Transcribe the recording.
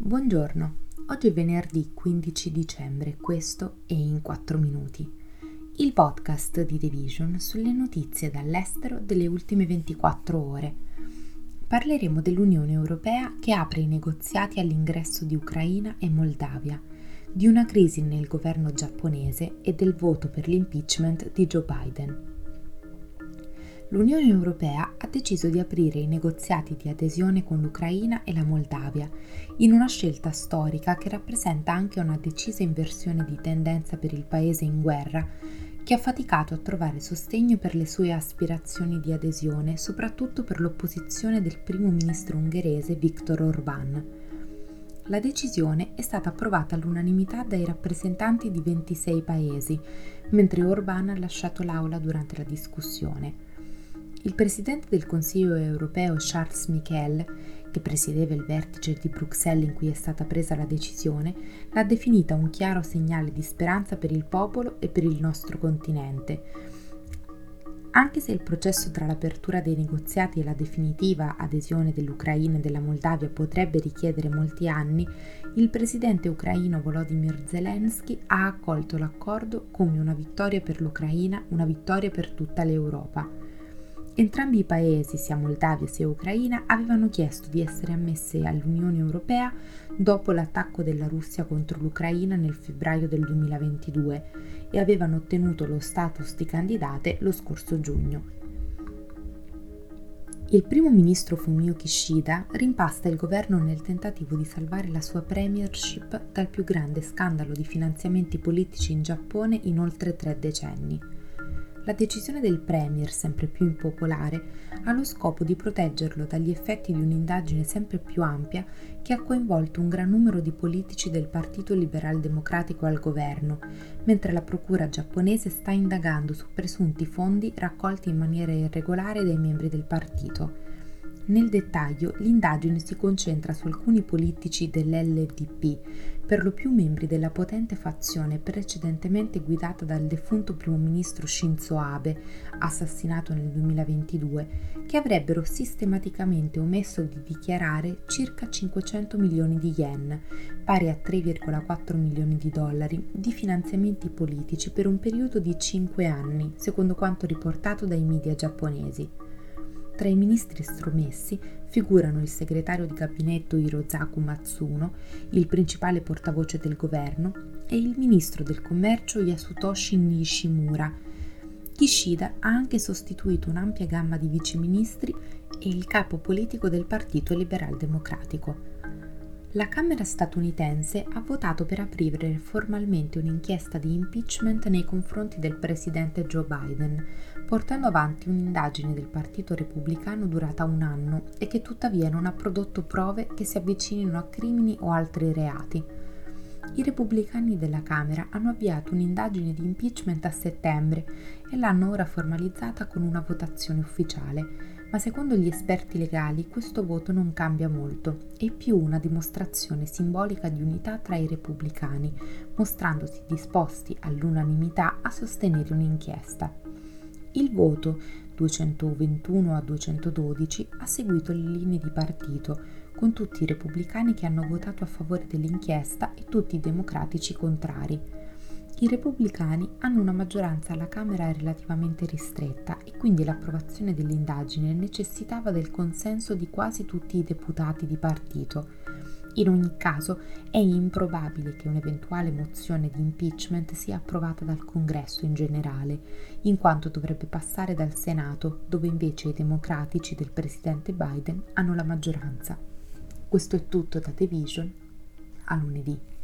Buongiorno, oggi è venerdì 15 dicembre, questo è in 4 minuti. Il podcast di The Vision sulle notizie dall'estero delle ultime 24 ore. Parleremo dell'Unione Europea che apre i negoziati all'ingresso di Ucraina e Moldavia, di una crisi nel governo giapponese e del voto per l'impeachment di Joe Biden l'Unione Europea ha deciso di aprire i negoziati di adesione con l'Ucraina e la Moldavia, in una scelta storica che rappresenta anche una decisa inversione di tendenza per il paese in guerra, che ha faticato a trovare sostegno per le sue aspirazioni di adesione, soprattutto per l'opposizione del primo ministro ungherese Viktor Orbán. La decisione è stata approvata all'unanimità dai rappresentanti di 26 paesi, mentre Orbán ha lasciato l'aula durante la discussione. Il presidente del Consiglio europeo Charles Michel, che presiedeva il vertice di Bruxelles in cui è stata presa la decisione, l'ha definita un chiaro segnale di speranza per il popolo e per il nostro continente. Anche se il processo tra l'apertura dei negoziati e la definitiva adesione dell'Ucraina e della Moldavia potrebbe richiedere molti anni, il presidente ucraino Volodymyr Zelensky ha accolto l'accordo come una vittoria per l'Ucraina, una vittoria per tutta l'Europa. Entrambi i paesi, sia Moldavia sia Ucraina, avevano chiesto di essere ammesse all'Unione Europea dopo l'attacco della Russia contro l'Ucraina nel febbraio del 2022 e avevano ottenuto lo status di candidate lo scorso giugno. Il primo ministro Fumio Kishida rimpasta il governo nel tentativo di salvare la sua premiership dal più grande scandalo di finanziamenti politici in Giappone in oltre tre decenni. La decisione del Premier, sempre più impopolare, ha lo scopo di proteggerlo dagli effetti di un'indagine sempre più ampia che ha coinvolto un gran numero di politici del Partito Liberal Democratico al governo, mentre la procura giapponese sta indagando su presunti fondi raccolti in maniera irregolare dai membri del partito. Nel dettaglio, l'indagine si concentra su alcuni politici dell'LDP, per lo più membri della potente fazione precedentemente guidata dal defunto primo ministro Shinzo Abe, assassinato nel 2022, che avrebbero sistematicamente omesso di dichiarare circa 500 milioni di yen, pari a 3,4 milioni di dollari, di finanziamenti politici per un periodo di 5 anni, secondo quanto riportato dai media giapponesi. Tra i ministri estromessi figurano il segretario di gabinetto Hirozaku Matsuno, il principale portavoce del governo, e il ministro del commercio Yasutoshi Nishimura. Kishida ha anche sostituito un'ampia gamma di viceministri e il capo politico del Partito Liberal Democratico. La Camera statunitense ha votato per aprire formalmente un'inchiesta di impeachment nei confronti del presidente Joe Biden, portando avanti un'indagine del Partito Repubblicano durata un anno e che tuttavia non ha prodotto prove che si avvicinino a crimini o altri reati. I repubblicani della Camera hanno avviato un'indagine di impeachment a settembre e l'hanno ora formalizzata con una votazione ufficiale ma secondo gli esperti legali questo voto non cambia molto, è più una dimostrazione simbolica di unità tra i repubblicani, mostrandosi disposti all'unanimità a sostenere un'inchiesta. Il voto 221 a 212 ha seguito le linee di partito, con tutti i repubblicani che hanno votato a favore dell'inchiesta e tutti i democratici contrari. I repubblicani hanno una maggioranza alla Camera relativamente ristretta e quindi l'approvazione dell'indagine necessitava del consenso di quasi tutti i deputati di partito. In ogni caso è improbabile che un'eventuale mozione di impeachment sia approvata dal Congresso in generale, in quanto dovrebbe passare dal Senato, dove invece i democratici del presidente Biden hanno la maggioranza. Questo è tutto da The Vision. A lunedì.